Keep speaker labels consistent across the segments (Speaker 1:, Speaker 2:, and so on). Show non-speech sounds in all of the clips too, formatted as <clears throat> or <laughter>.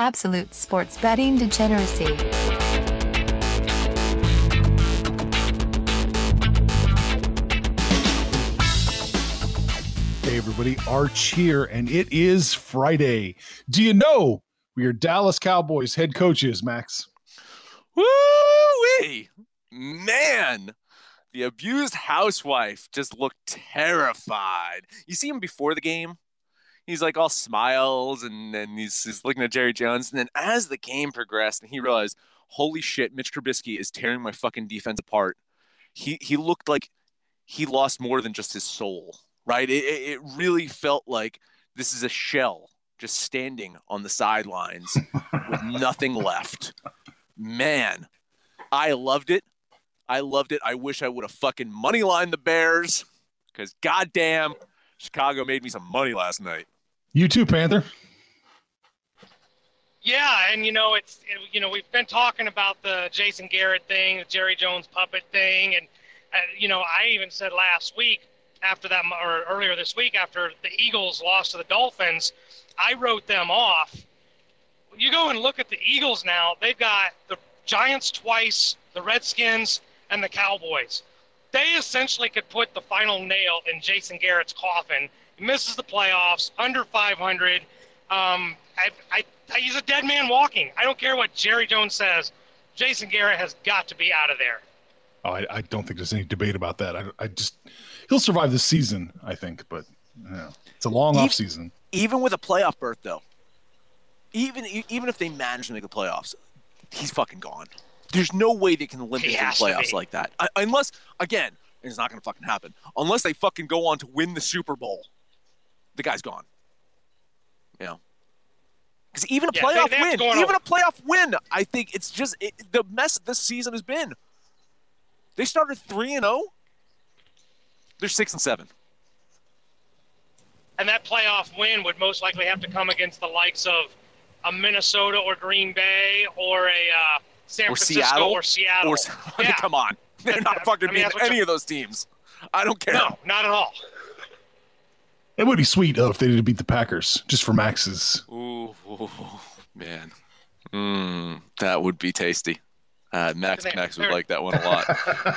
Speaker 1: Absolute sports betting degeneracy.
Speaker 2: Hey, everybody, Arch here, and it is Friday. Do you know we are Dallas Cowboys head coaches, Max?
Speaker 3: Woo-wee! Man, the abused housewife just looked terrified. You see him before the game? He's like all smiles and, and he's, he's looking at Jerry Jones. And then as the game progressed and he realized, holy shit, Mitch Trubisky is tearing my fucking defense apart. He, he looked like he lost more than just his soul, right? It, it really felt like this is a shell just standing on the sidelines with <laughs> nothing left. Man, I loved it. I loved it. I wish I would have fucking money lined the Bears because goddamn, Chicago made me some money last night.
Speaker 2: You too, Panther.
Speaker 4: Yeah, and you know it's it, you know we've been talking about the Jason Garrett thing, the Jerry Jones puppet thing, and uh, you know I even said last week after that or earlier this week after the Eagles lost to the Dolphins, I wrote them off. You go and look at the Eagles now; they've got the Giants twice, the Redskins, and the Cowboys. They essentially could put the final nail in Jason Garrett's coffin. He misses the playoffs, under 500. Um, I, I, he's a dead man walking. I don't care what Jerry Jones says. Jason Garrett has got to be out of there.
Speaker 2: Oh, I, I don't think there's any debate about that. I, I just he'll survive the season, I think, but you know, it's a long
Speaker 3: Even-
Speaker 2: off season.
Speaker 3: Even with a playoff berth, though, even even if they manage to make the playoffs, he's fucking gone. There's no way they can limp
Speaker 4: He
Speaker 3: into the playoffs like that. I, unless, again, it's not going to fucking happen. Unless they fucking go on to win the Super Bowl, the guy's gone. You know, because even a
Speaker 4: Yeah,
Speaker 3: playoff
Speaker 4: they
Speaker 3: win,
Speaker 4: go on
Speaker 3: even
Speaker 4: a-
Speaker 3: playoff win, I think it's just it, the mess this season has been. They started three and zero. They're six and seven.
Speaker 4: And that playoff win would most likely have to come against the likes of a Minnesota or Green Bay or a uh, San
Speaker 3: Or
Speaker 4: Francisco
Speaker 3: Seattle.
Speaker 4: or Seattle.
Speaker 3: Or <laughs>
Speaker 4: yeah.
Speaker 3: come on, they're not
Speaker 4: I
Speaker 3: fucking
Speaker 4: mean,
Speaker 3: beating any of those teams. I don't care.
Speaker 4: No, not at all.
Speaker 2: It would be sweet though if they did beat the Packers just for Max's.
Speaker 3: Ooh, ooh, man, mm, that would be tasty. Uh, Max
Speaker 4: They're-
Speaker 3: Max would
Speaker 4: they're-
Speaker 3: like that one a lot.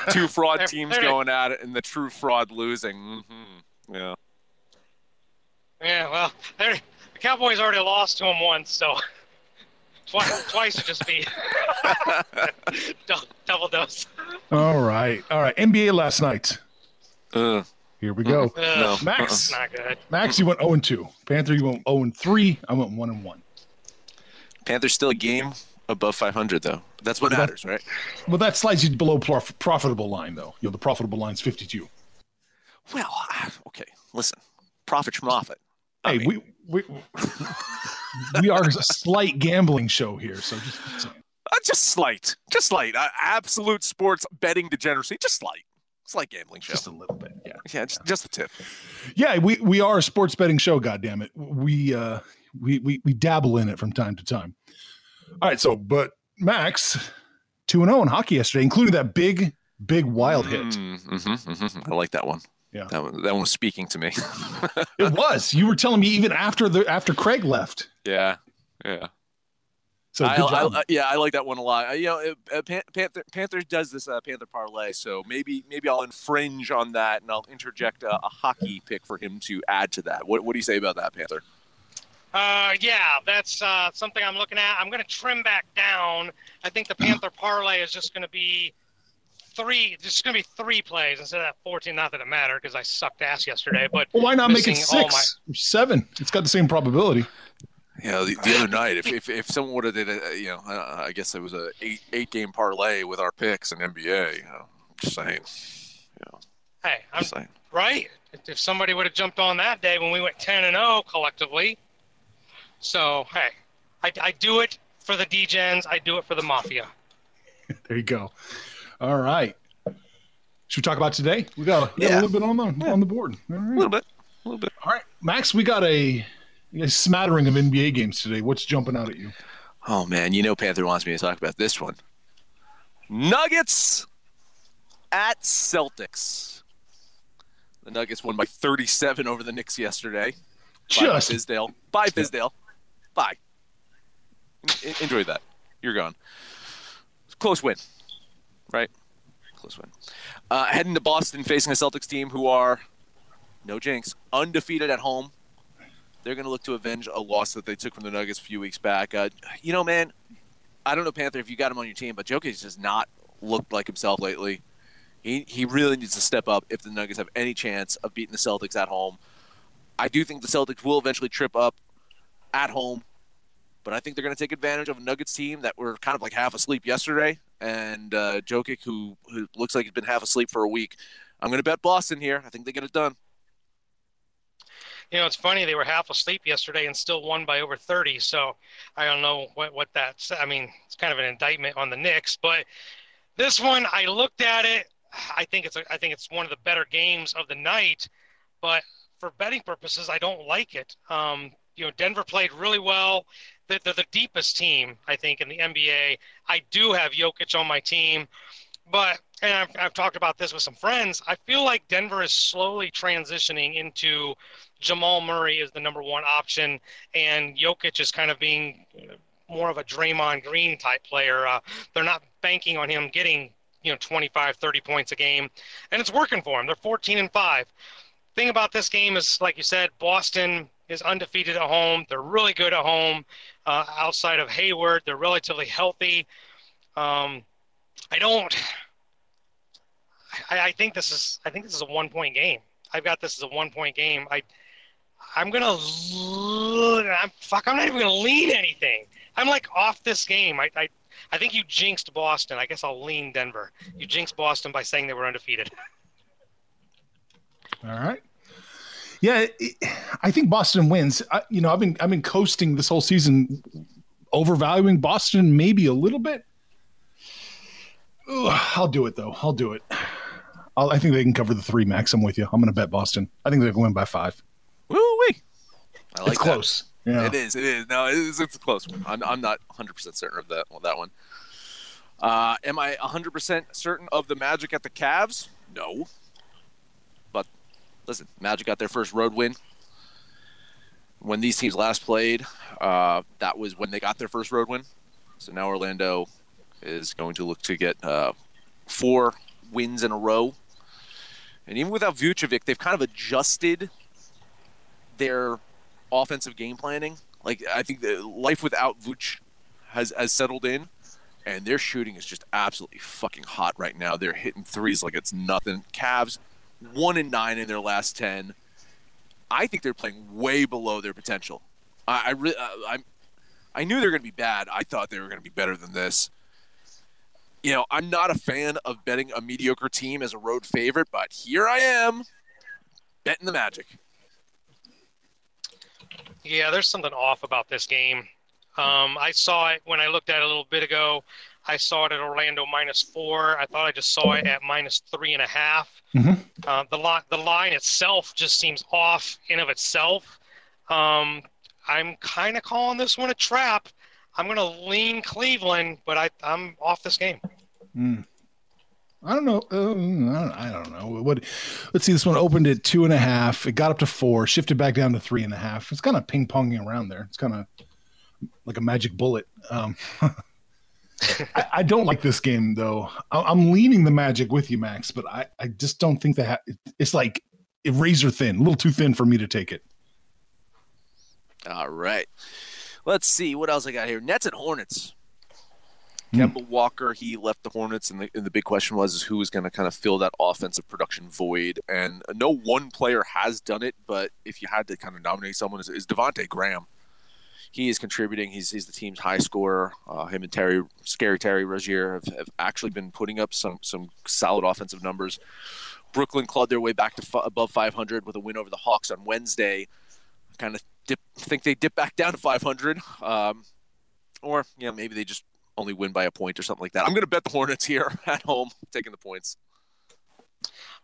Speaker 3: <laughs> Two fraud
Speaker 4: They're-
Speaker 3: teams
Speaker 4: they're-
Speaker 3: going at it, and the true fraud losing. hmm Yeah.
Speaker 4: Yeah, well, the Cowboys already lost to them once, so <laughs> twice, twice would just be <laughs> dou- double dose.
Speaker 2: All right, all right. NBA last night.
Speaker 3: Uh,
Speaker 2: Here we go.
Speaker 3: No.
Speaker 2: Max,
Speaker 4: Not good.
Speaker 2: Max, you went 0 and 2. Panther, you went 0 and 3. I went 1 and 1.
Speaker 3: Panthers still a game above 500 though. That's what
Speaker 2: What about-
Speaker 3: matters, right?
Speaker 2: Well, that slides you below prof- profitable line though. You know, the profitable line's 52.
Speaker 3: Well, okay. Listen, profit from profit.
Speaker 2: Hey,
Speaker 3: mean,
Speaker 2: we we we are a <laughs> slight gambling show here, so just
Speaker 3: uh, just slight, just slight. Uh, absolute sports betting degeneracy, just slight, slight gambling show.
Speaker 2: just a little bit. Yeah.
Speaker 3: yeah, just, just a tip.
Speaker 2: Yeah, we we are a sports betting show. God damn it, we uh we we we dabble in it from time to time. All right, so but Max two and zero in hockey yesterday, including that big big wild hit.
Speaker 3: Mm, mhm, mhm. I like that one.
Speaker 2: Yeah.
Speaker 3: that one, that one was speaking to me.
Speaker 2: It was. You were telling me even after the after Craig left.
Speaker 3: yeah, yeah.
Speaker 2: So
Speaker 3: I, I- yeah, I like that one a lot. Uh, You know, it- uh, Pan- Panther, Panthers does this uh, Panther parlay, so maybe maybe I'll infringe on that and I'll interject a, a hockey pick for him to add to that. What, what do you say about that, Panther?
Speaker 4: Uh, yeah, that's uh, something I'm looking at. I'm going to trim back down. I think the Panther <clears throat> parlay is just going to be three. Just going to be three plays instead of that 14. Not that it mattered because I sucked ass yesterday. But
Speaker 2: well, why not make it six or seven? It's got the same probability.
Speaker 3: You know, the, the other <laughs> night, if, if, if someone would have did a, you know, I, I guess it was a eight eight game parlay with our picks in NBA. You know, just saying.
Speaker 4: hey, I'm
Speaker 3: Just saying.
Speaker 4: right. If- If somebody would have jumped on that day when we went 10 and 0 collectively. So hey, I, I do it for the Degens. I do it for the Mafia. <laughs>
Speaker 2: there you go. All right. Should we talk about today? We got, we got
Speaker 3: Yeah.
Speaker 2: a little bit on the on the board. All
Speaker 3: A little bit. A little bit.
Speaker 2: All right, Max. We got a, a smattering of NBA games today. What's jumping out at you?
Speaker 3: Oh man, you know Panther wants me to talk about this one. Nuggets at Celtics. The Nuggets won by 37 over the Knicks yesterday.
Speaker 2: Just
Speaker 3: Fizdale. Bye, Fizdale. Bye. En- enjoy that. You're gone. Close win, right? Close win. Uh, heading to Boston, facing a Celtics team who are no jinx, undefeated at home. They're going to look to avenge a loss that they took from the Nuggets a few weeks back. Uh, you know, man, I don't know Panther if you got him on your team, but Jokic has not looked like himself lately. He he really needs to step up if the Nuggets have any chance of beating the Celtics at home. I do think the Celtics will eventually trip up at home, but I think they're going to take advantage of a Nuggets team that were kind of like half asleep yesterday, and uh, Jokic, who who looks like he's been half asleep for a week. I'm going to bet Boston here. I think they get it done.
Speaker 4: You know, it's funny they were half asleep yesterday and still won by over 30. So I don't know what what that's. I mean, it's kind of an indictment on the Knicks, but this one I looked at it. I think it's a, I think it's one of the better games of the night, but for betting purposes, I don't like it. Um, you know, Denver played really well. They're, they're the deepest team I think in the NBA. I do have Jokic on my team, but and I've, I've talked about this with some friends. I feel like Denver is slowly transitioning into Jamal Murray is the number one option, and Jokic is kind of being more of a Draymond Green type player. Uh, they're not banking on him getting you know 25, 30 points a game, and it's working for him. They're 14 and five. Thing about this game is, like you said, Boston is undefeated at home. They're really good at home. Uh, outside of Hayward, they're relatively healthy. Um, I don't. I, I think this is. I think this is a one-point game. I've got this as a one-point game. I. I'm gonna. I'm fuck. I'm not even gonna lean anything. I'm like off this game. I. I I think you jinxed Boston. I guess I'll lean Denver. You jinxed Boston by saying they were undefeated. <laughs>
Speaker 2: All right. Yeah, it, I think Boston wins. I, you know, I've been I've been coasting this whole season, overvaluing Boston maybe a little bit. I'll do it though. I'll do it. I'll, I think they can cover the three max. I'm with you. I'm going to bet Boston. I think going to win by five.
Speaker 3: Woo wee! I like
Speaker 2: it's
Speaker 3: that.
Speaker 2: close. Yeah.
Speaker 3: It is. It is. No, it is, it's a close one. I'm, I'm not 100 percent certain of that. Well, that one. Uh, am I 100 percent certain of the Magic at the Cavs? No. But listen, Magic got their first road win. When these teams last played, uh, that was when they got their first road win. So now Orlando is going to look to get uh, four wins in a row. And even without Vucevic, they've kind of adjusted their offensive game planning. Like I think the life without Vooch has has settled in, and their shooting is just absolutely fucking hot right now. They're hitting threes like it's nothing. Cavs one and nine in their last ten. I think they're playing way below their potential. I I, re- uh, I'm I knew they were going to be bad. I thought they were going to be better than this. You know, I'm not a fan of betting a mediocre team as a road favorite, but here I am betting the Magic.
Speaker 4: Yeah, there's something off about this game. Um, I saw it when I looked at it a little bit ago. I saw it at Orlando minus four. I thought I just saw it at minus three and a half.
Speaker 2: Mhm.
Speaker 4: Uh, the line, the line itself just seems off in of itself. Um, I'm kind of calling this one a trap. I'm going to lean Cleveland, but I, I'm off this game.
Speaker 2: Mm. I don't know. Uh, I, don't, I don't know. What? Let's see. This one opened at two and a half. It got up to four, shifted back down to three and a half. It's kind of ping ponging around there. It's kind of like a magic bullet. Um, <laughs> I, I don't like this game though. I, I'm leaning the Magic with you, Max, but I, I just don't think that ha- it's like razor thin, a little too thin for me to take it.
Speaker 3: All right. Let's see what else I got here. Nets and Hornets.
Speaker 2: Hmm.
Speaker 3: Kemba Walker, he left the Hornets, and the, and the big question was is who was going to kind of fill that offensive production void. And no one player has done it, but if you had to kind of nominate someone, is, is Devonte Graham. He is contributing. He's, he's the team's high scorer. Uh, him and Terry, scary Terry Rozier, have, have actually been putting up some some solid offensive numbers. Brooklyn clawed their way back to f- above 500 with a win over the Hawks on Wednesday. Kind of dip, think they dip back down to 500. Um, or you know maybe they just only win by a point or something like that. I'm going to bet the Hornets here <laughs> at home, taking the points.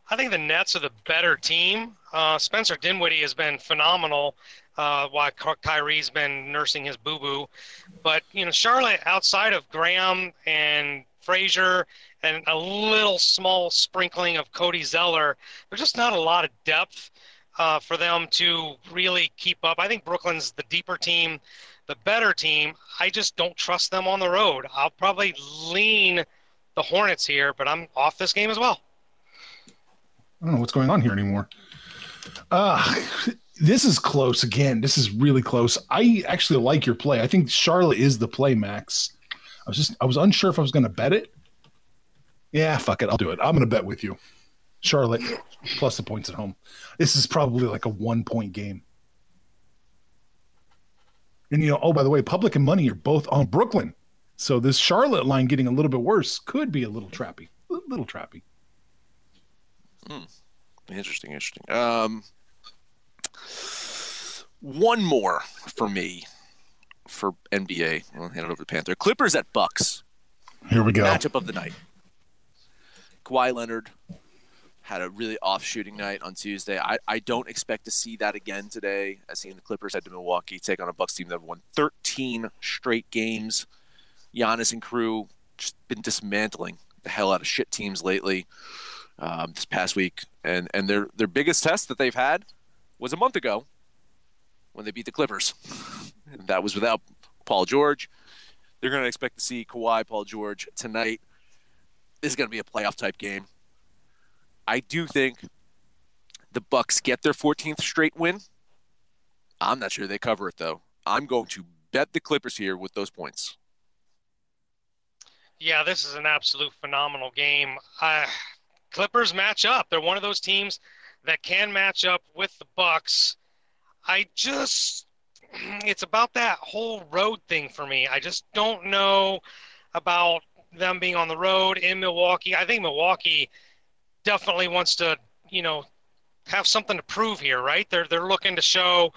Speaker 4: I think the Nets are the better team. Uh, Spencer Dinwiddie has been phenomenal uh, while Kyrie's been nursing his boo boo. But, you know, Charlotte, outside of Graham and Frazier and a little small sprinkling of Cody Zeller, there's just not a lot of depth uh, for them to really keep up. I think Brooklyn's the deeper team, the better team. I just don't trust them on the road. I'll probably lean the Hornets here, but I'm off this game as well.
Speaker 2: I don't know what's going on here anymore. Uh, this is close again. This is really close. I actually like your play. I think Charlotte is the play, Max. I was just I was unsure if I was going to bet it. Yeah, fuck it. I'll do it. I'm going to bet with you. Charlotte plus the points at home. This is probably like a one point game. And you know, oh by the way, public and money are both on Brooklyn. So this Charlotte line getting a little bit worse could be a little trappy. A little trappy.
Speaker 3: Hmm. Interesting, interesting. Um, one more for me for NBA. I'll hand it over to Panther. Clippers at Bucks.
Speaker 2: Here we go.
Speaker 3: Matchup of the night. Kawhi Leonard had a really off shooting night on Tuesday. I, I don't expect to see that again today. As seen the Clippers head to Milwaukee, take on a Bucks team that won 13 straight games. Giannis and crew just been dismantling the hell out of shit teams lately. Um, this past week, and and their their biggest test that they've had was a month ago when they beat the Clippers. that was without Paul George. They're going to expect to see Kawhi, Paul George tonight. This is going to be a playoff type game. I do think the Bucks get their 14th straight win. I'm not sure they cover it though. I'm going to bet the Clippers here with those points.
Speaker 4: Yeah, this is an absolute phenomenal game. Uh, Clippers match up. They're one of those teams that can match up with the Bucks. I just it's about that whole road thing for me. I just don't know about them being on the road in Milwaukee. I think Milwaukee definitely wants to, you know, have something to prove here, right? They're they're looking to show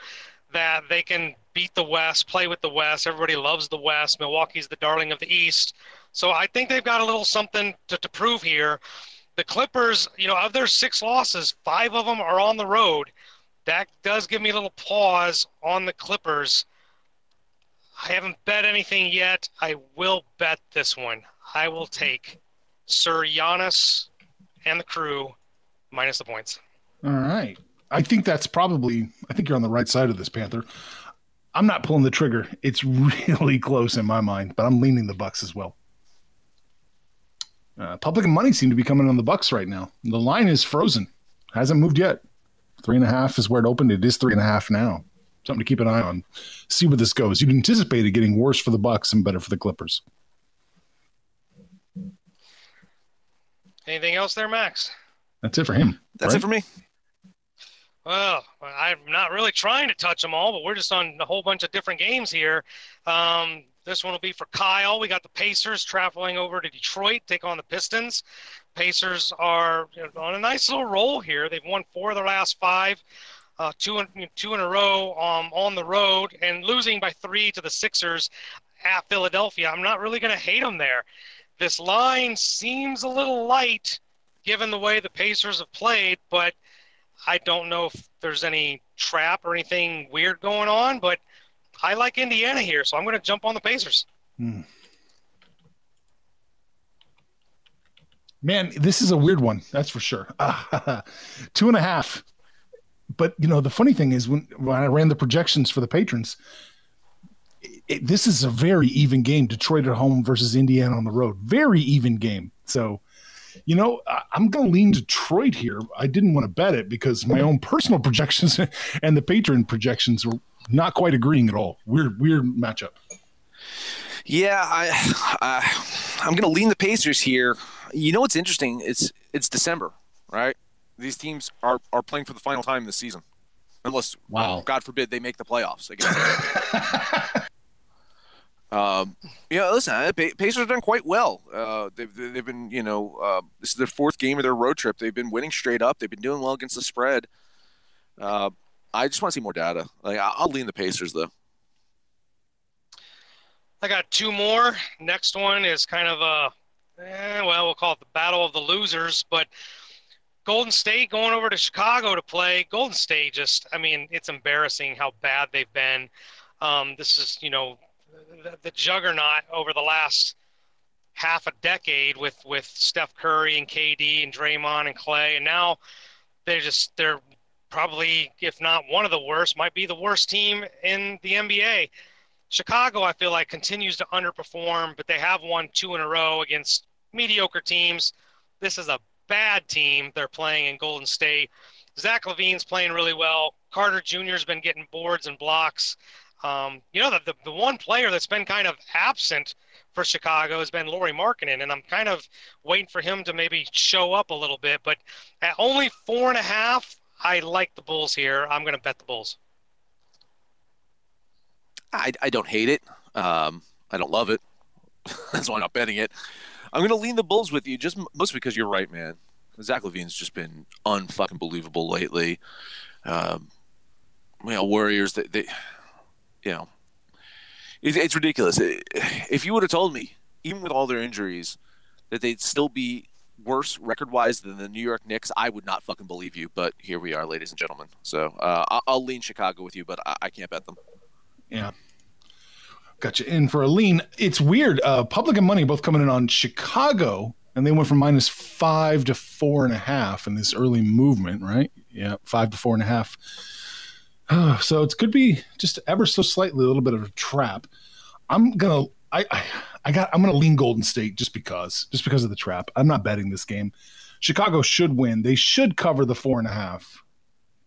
Speaker 4: that they can beat the West, play with the West. Everybody loves the West. Milwaukee's the darling of the East. So I think they've got a little something to, to prove here the Clippers, you know, of their six losses, five of them are on the road. That does give me a little pause on the Clippers. I haven't bet anything yet. I will bet this one. I will take Sir Giannis and the crew minus the points.
Speaker 2: All right. I think that's probably, I think you're on the right side of this, Panther. I'm not pulling the trigger. It's <laughs> really close in my mind, but I'm leaning the Bucks as well. Uh, public money seem to be coming on the Bucks right now. The line is frozen, hasn't moved yet. Three and a half is where it opened. It is three and a half now. Something to keep an eye on. See where this goes. You'd anticipate it getting worse for the Bucks and better for the Clippers.
Speaker 4: Anything else there, Max?
Speaker 2: That's it for him.
Speaker 3: That's right? it for me.
Speaker 4: Well, I'm not really trying to touch them all, but we're just on a whole bunch of different games here. Um, this one will be for Kyle. We got the Pacers traveling over to Detroit, take on the Pistons. Pacers are you know, on a nice little roll here. They've won four of their last five, uh, two in, two in a row um, on the road, and losing by three to the Sixers at Philadelphia. I'm not really going to hate them there. This line seems a little light given the way the Pacers have played, but I don't know if there's any trap or anything weird going on, but – I like Indiana here, so I'm going to jump on the Pacers. Hmm.
Speaker 2: Man, this is a weird one. That's for sure. <laughs> Two and a half. But you know, the funny thing is when when I ran the projections for the patrons, it, this is a very even game. Detroit at home versus Indiana on the road. Very even game. So, you know, I, I'm going to lean Detroit here. I didn't want to bet it because my own personal <laughs> projections and the patron projections were not quite agreeing at all. Weird, weird matchup.
Speaker 3: Yeah, I, <sighs> uh, I'm going to lean the Pacers here. You know what's interesting? It's it's December, right? These teams are are playing for the final time this season, unless wow, God forbid they make the playoffs. <laughs> <laughs> Um, yeah, listen, uh, Pacers have done quite well. Uh, they've they've been, you know, uh, this is their fourth game of their road trip. They've been winning straight up. They've been doing well against the spread. Uh, I just want to see more data. Like I'll lean the Pacers though.
Speaker 4: I got two more. Next one is kind of a, eh, well, we'll call it the battle of the losers, but Golden State going over to Chicago to play. Golden State just, I mean, it's embarrassing how bad they've been. Um, this is, you know, the, the juggernaut over the last half a decade with with Steph Curry and KD and Draymond and Clay, and now they're just they're probably, if not one of the worst, might be the worst team in the NBA. Chicago, I feel like, continues to underperform, but they have won two in a row against mediocre teams. This is a bad team they're playing in Golden State. Zach LaVine's playing really well. Carter Jr.'s been getting boards and blocks. Um, you know, the, the, the one player that's been kind of absent for Chicago has been Lauri Markkanen, and I'm kind of waiting for him to maybe show up a little bit. But at only four and a half, I like the Bulls here. I'm going to bet the Bulls.
Speaker 3: I, I don't hate it. Um, I don't love it. <laughs> That's why I'm not betting it. I'm going to lean the Bulls with you, just mostly because you're right, man. Zach LaVine's just been unfucking believable lately. Um, Warriors, they, they you know, it, it's ridiculous. If you would have told me, even with all their injuries, that they'd still be worse record wise than the New York Knicks, I would not fucking believe you. But here we are, ladies and gentlemen. So uh, I'll, I'll, lean Chicago with you, but I, I, can't bet them.
Speaker 2: Yeah. Got you in for a lean. It's weird. Uh, public and money both coming in on Chicago, and they went from minus five to four and a half in this early movement, right? Yeah, five to four and a half. So it could be just ever so slightly a little bit of a trap. I'm gonna I, I I got I'm gonna lean Golden State just because just because of the trap. I'm not betting this game. Chicago should win. They should cover the four and a half,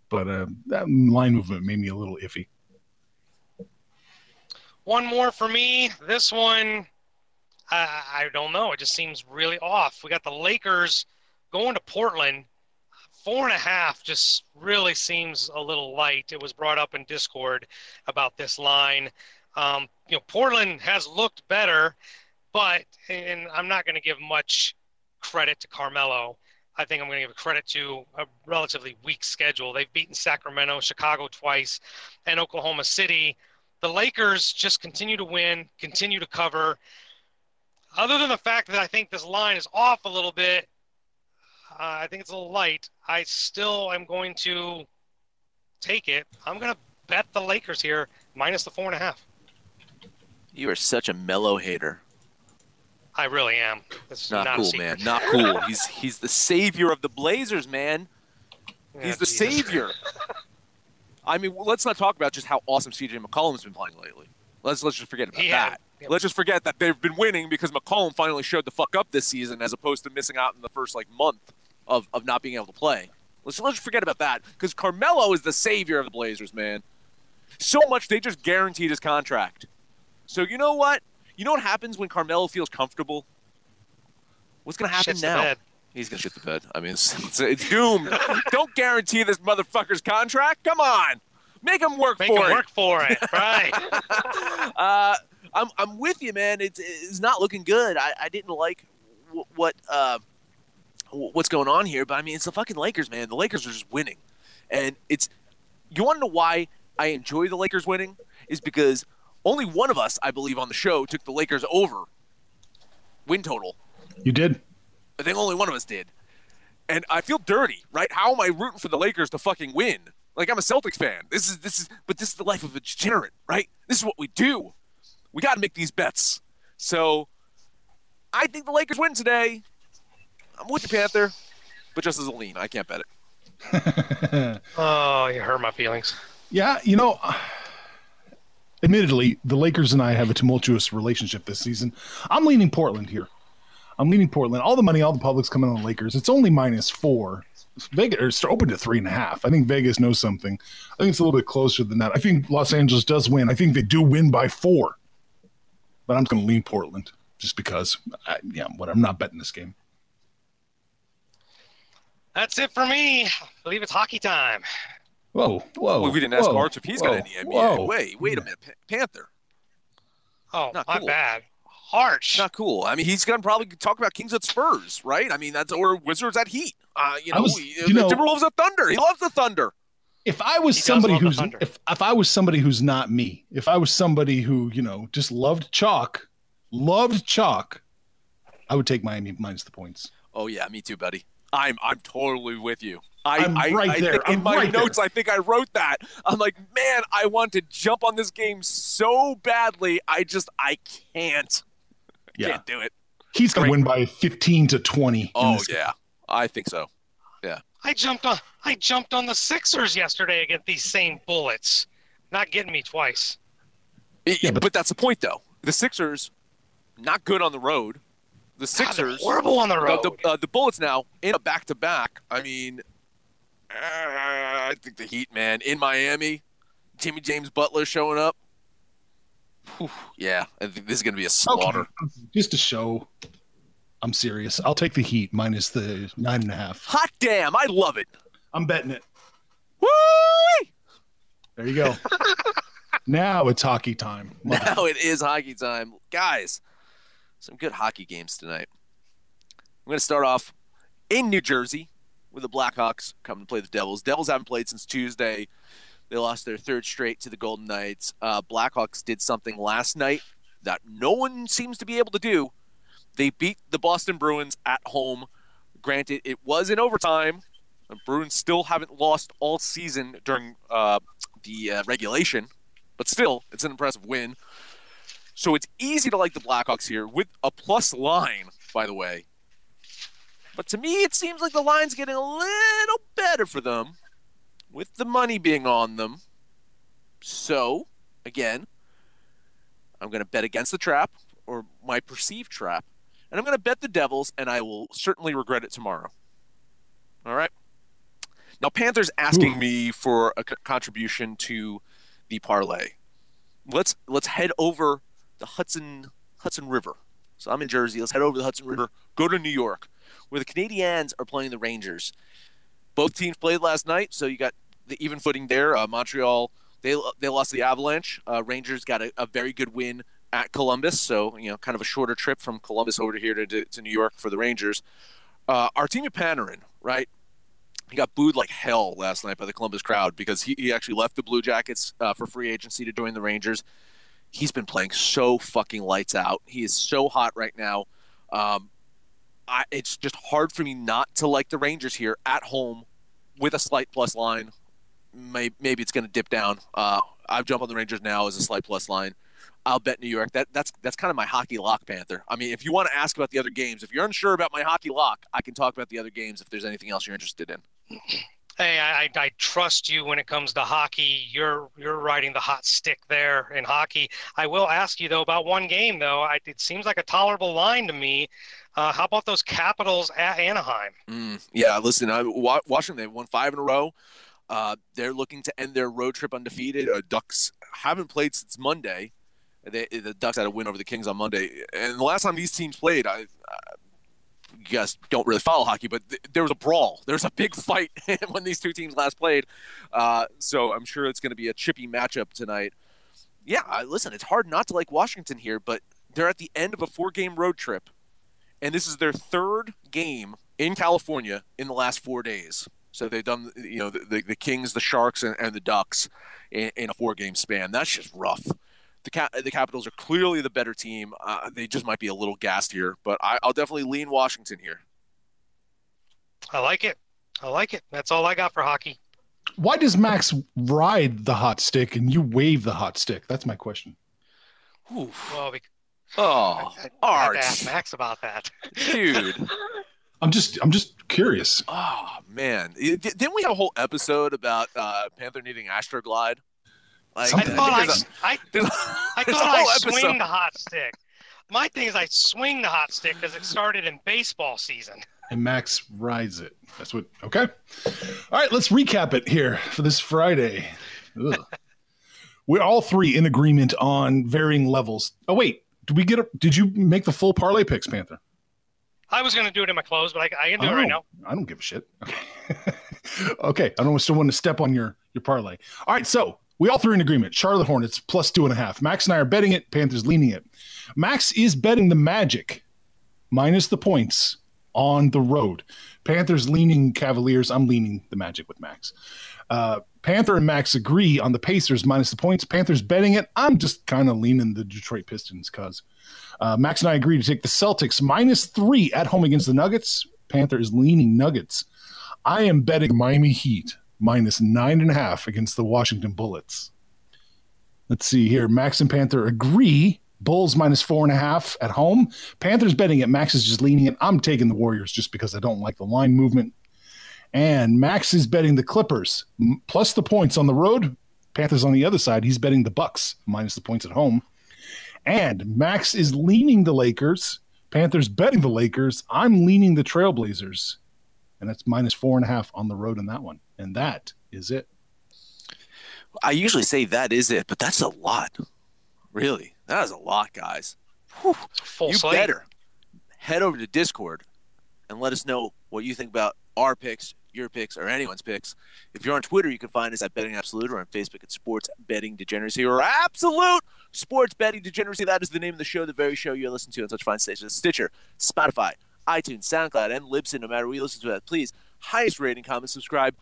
Speaker 2: but uh, that line movement made me a little iffy.
Speaker 4: One more for me. This one, I, I don't know. It just seems really off. We got the Lakers going to Portland four and a half just really seems a little light. It was brought up in Discord about this line. Um, you know, Portland has looked better, but and I'm not going to give much credit to Carmelo. I think I'm going to give credit to a relatively weak schedule. They've beaten Sacramento, Chicago twice, and Oklahoma City. The Lakers just continue to win, continue to cover. Other than the fact that I think this line is off a little bit, uh, I think it's a little light. I still am going to take it. I'm going to bet the Lakers here minus the four and a half.
Speaker 3: You are such a Melo hater.
Speaker 4: I really am. That's
Speaker 3: not,
Speaker 4: not
Speaker 3: cool, man. Not cool. <laughs> he's he's the savior of the Blazers, man. He's yeah, the Jesus. savior. <laughs> I mean, let's not talk about just how awesome CJ McCollum's been playing lately. Let's let's just forget about that. Let's just forget that they've been winning because McCollum finally showed the fuck up this season, as opposed to missing out in the first like month of, of not being able to play. Let's let's forget about that because Carmelo is the savior of the Blazers, man. So much they just guaranteed his contract. So you know what? You know what happens when Carmelo feels comfortable? What's going to happen
Speaker 4: Shits
Speaker 3: now? He's going to shit the bed. I mean, <laughs> it's, it's, it's doomed. Don't guarantee this motherfucker's contract. Come on. Make him work for it.
Speaker 4: Make
Speaker 3: for
Speaker 4: him
Speaker 3: it.
Speaker 4: work for it. <laughs> Right.
Speaker 3: uh, I'm, I'm with you, man. It's, it's not looking good. I, I didn't like what uh, what's going on here, but I mean, it's the fucking Lakers, man. The Lakers are just winning. And it's, you want to know why I enjoy the Lakers winning? Is because only one of us, I believe, on the show took the Lakers over win total.
Speaker 2: You did?
Speaker 3: I think only one of us did. And I feel dirty, right? How am I rooting for the Lakers to fucking win? Like I'm a Celtics fan. This is this is but this is the life of a degenerate, right? This is what we do. We got to make these bets. So I think the Lakers win today. I'm with the Panther, but just as a lean, I can't bet
Speaker 4: it. <laughs> oh, you hurt my feelings.
Speaker 2: Yeah, you know, admittedly, the Lakers and I have a tumultuous relationship this season. I'm leaning Portland here. I'm leaning Portland. All the money, all the public's coming on the Lakers. It's only minus four. Vegas are open to three and a half. I think Vegas knows something. I think it's a little bit closer than that. I think Los Angeles does win. I think they do win by four, but I'm going to lean Portland just because. I, yeah, what I'm not betting this game.
Speaker 4: That's it for me. I believe it's hockey time.
Speaker 2: Whoa, whoa.
Speaker 3: Well, we didn't ask Arch if he's whoa, got any NBA. Whoa. Wait, wait a minute. Panther.
Speaker 4: Oh, not, not cool. bad. Harsh.
Speaker 3: Not cool. I mean, he's going to probably talk about Kings at Spurs, right? I mean, that's or Wizards at Heat. Uh, you know,
Speaker 2: was,
Speaker 3: you know, Timberwolves at Thunder. He loves the Thunder.
Speaker 2: If I was
Speaker 4: He
Speaker 2: somebody who's if if I was somebody who's not me, if I was somebody who you know just loved chalk, loved chalk, I would take Miami minus the points.
Speaker 3: Oh yeah, me too, buddy. I'm I'm totally with you. I,
Speaker 2: I'm right
Speaker 3: I
Speaker 2: there.
Speaker 3: think in
Speaker 2: I'm
Speaker 3: my
Speaker 2: right there.
Speaker 3: notes, I think I wrote that. I'm like, man, I want to jump on this game so badly. I just I can't.
Speaker 2: Yeah,
Speaker 3: Can't do it.
Speaker 2: he's gonna
Speaker 3: Great.
Speaker 2: win by fifteen to twenty.
Speaker 3: Oh
Speaker 2: this game.
Speaker 3: yeah, I think so. Yeah.
Speaker 4: I jumped on I jumped on the Sixers yesterday against these same bullets. Not getting me twice.
Speaker 2: Yeah,
Speaker 3: but,
Speaker 2: but-
Speaker 3: that's the point, though. The Sixers, not good on the road. The
Speaker 4: God,
Speaker 3: Sixers,
Speaker 4: horrible on the road.
Speaker 3: the, the, uh, the Bullets now in a back to back. I mean, uh, I think the Heat, man, in Miami, Jimmy James Butler showing up. Whew, yeah, I think this is going to be a slaughter.
Speaker 2: Okay, just to show, I'm serious. I'll take the Heat minus the nine and a half.
Speaker 3: Hot damn, I love it.
Speaker 2: I'm betting it.
Speaker 3: Woo!
Speaker 2: There you go. <laughs> now it's hockey time.
Speaker 3: Now it is hockey time. Guys, some good hockey games tonight. I'm going to start off in New Jersey with the Blackhawks coming to play the Devils. Devils haven't played since Tuesday. They lost their third straight to the Golden Knights. Uh, Blackhawks did something last night that no one seems to be able to do. They beat the Boston Bruins at home. Granted, it was in overtime. The Bruins still haven't lost all season during uh, the uh, regulation, but still, it's an impressive win. So it's easy to like the Blackhawks here with a plus line, by the way. But to me, it seems like the line's getting a little better for them with the money being on them. So, again, I'm going to bet against the trap or my perceived trap. And I'm going to bet the Devils, and I will certainly regret it tomorrow. All right. Now, Panthers asking
Speaker 2: Ooh.
Speaker 3: me for a c- contribution to the parlay. Let's let's head over the Hudson Hudson River. So I'm in Jersey. Let's head over the Hudson River. Go to New York, where the Canadiens are playing the Rangers. Both teams played last night, so you got the even footing there. Uh, Montreal they they lost the Avalanche. Uh, Rangers got a, a very good win at Columbus, so you know kind of a shorter trip from Columbus over here to, to, to New York for the Rangers. Uh, Artemi Panarin, right? He got booed like hell last night by the Columbus crowd because he, he actually left the Blue Jackets uh, for free agency to join the Rangers. He's been playing so fucking lights out. He is so hot right now. Um, I, it's just hard for me not to like the Rangers here at home with a slight plus line. Maybe, maybe it's going to dip down. Uh, I've jumped on the Rangers now as a slight plus line. I'll bet New York. That that's that's kind of my hockey lock, Panther. I mean, if you want to ask about the other games, if you're unsure about my hockey lock, I can talk about the other games if there's anything else you're interested in.
Speaker 4: Hey, I, I trust you when it comes to hockey. You're you're riding the hot stick there in hockey. I will ask you though about one game though. I, it seems like a tolerable line to me. Uh, how about those Capitals at Anaheim?
Speaker 3: Mm, yeah, listen, I, Wa- Washington they won five in a row. Uh, they're looking to end their road trip undefeated. Uh, Ducks haven't played since Monday. They, the Ducks had a win over the Kings on Monday, and the last time these teams played, I, you guys don't really follow hockey, but th- there was a brawl. <laughs> There was a big fight <laughs> when these two teams last played. Uh, so I'm sure it's going to be a chippy matchup tonight. Yeah, listen, it's hard not to like Washington here, but they're at the end of a four-game road trip, and this is their third game in California in the last four days. So they've done, you know, the, the, the Kings, the Sharks, and, and the Ducks in, in a four-game span. That's just rough. The Cap- the Capitals are clearly the better team. Uh, they just might be a little gassed here, but I, I'll definitely lean Washington here.
Speaker 4: I like it. I like it. That's all I got for hockey.
Speaker 2: Why does Max ride the hot stick and you wave the hot stick? That's my question.
Speaker 3: Whew.
Speaker 4: Well, we,
Speaker 3: Oh,
Speaker 4: I, I had to ask Max about that.
Speaker 3: dude. <laughs>
Speaker 2: I'm just I'm just curious.
Speaker 3: Oh man, It- didn't we have a whole episode about uh, Panther needing Astroglide? Like,
Speaker 4: I <laughs> thought I,
Speaker 3: a-
Speaker 4: I,
Speaker 3: there's a-
Speaker 4: I
Speaker 3: there's a
Speaker 4: thought I swing the hot stick. My thing is I swing the hot stick because it started in baseball season.
Speaker 2: And Max rides it. That's what okay. All right, let's recap it here for this Friday. <laughs> We're all three in agreement on varying levels. Oh wait, did we get a did you make the full parlay picks, Panther?
Speaker 4: I was going to do it in my clothes, but I, I can do it
Speaker 2: Oh,
Speaker 4: right now.
Speaker 2: I don't give a shit. Okay. <laughs> okay. I don't still want to step on your your parlay. All right, so we all three in agreement. Charlotte Hornets plus two and a half. Max and I are betting it. Panthers leaning it. Max is betting the Magic minus the points on the road. Panthers leaning Cavaliers. I'm leaning the Magic with Max. Uh, Panther and Max agree on the Pacers minus the points. Panthers betting it. I'm just kind of leaning the Detroit Pistons because uh, Max and I agree to take the Celtics minus three at home against the Nuggets. Panther is leaning Nuggets. I am betting Miami Heat minus nine and a half against the Washington Bullets. Let's see here. Max and Panther agree. Bulls minus four and a half at home. Panthers betting it. Max is just leaning it. I'm taking the Warriors just because I don't like the line movement. And Max is betting the Clippers plus the points on the road. Panthers on the other side. He's betting the Bucks minus the points at home. And Max is leaning the Lakers. Panthers betting the Lakers. I'm leaning the Trailblazers. And that's minus four and a half on the road in that one. And that is it.
Speaker 3: I usually say that is it, but that's a lot. Really. That is a lot, guys. Whew.
Speaker 4: Full
Speaker 3: you
Speaker 4: slate.
Speaker 3: better head over to Discord and let us know what you think about our picks, your picks, or anyone's picks. If you're on Twitter, you can find us at Betting Absolute or on Facebook at Sports Betting Degeneracy or Absolute Sports Betting Degeneracy. That is the name of the show, the very show you're listening to on such fine stations as Stitcher, Spotify, iTunes, SoundCloud, and Libsyn. No matter where you listen to that, please, highest rating, comment, subscribe,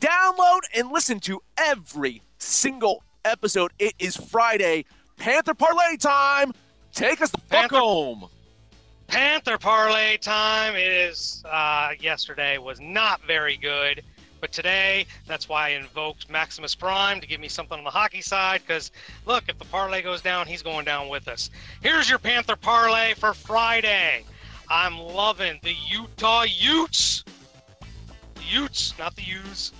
Speaker 3: download, and listen to every single episode. It is Friday. Panther Parlay time. Take us the fuck home.
Speaker 4: Panther parlay time is uh, yesterday was not very good, but today that's why I invoked Maximus Prime to give me something on the hockey side. Because look, if the parlay goes down, he's going down with us. Here's your Panther parlay for Friday. I'm loving the Utah Utes. The Utes, not the U's.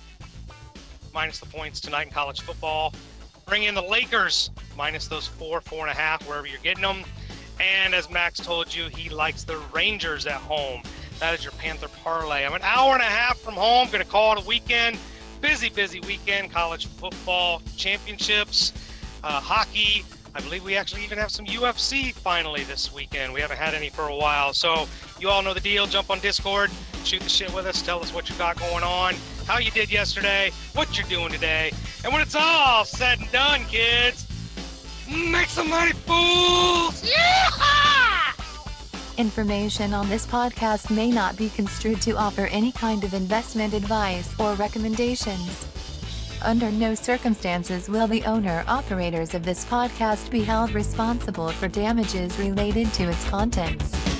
Speaker 4: Minus the points tonight in college football. Bring in the Lakers minus those four, four and a half, wherever you're getting them. And as Max told you, he likes the Rangers at home. That is your Panther parlay. I'm an hour and a half from home. Going to call it a weekend. Busy, busy weekend. College football championships, uh, hockey. I believe we actually even have some UFC finally this weekend. We haven't had any for a while. So you all know the deal. Jump on Discord, shoot the shit with us, tell us what you got going on, how you did yesterday, what you're doing today. And when it's all said and done, kids, make some money, fools! Yeah!
Speaker 1: Information on this podcast may not be construed to offer any kind of investment advice or recommendations. Under no circumstances will the owner operators of this podcast be held responsible for damages related to its contents.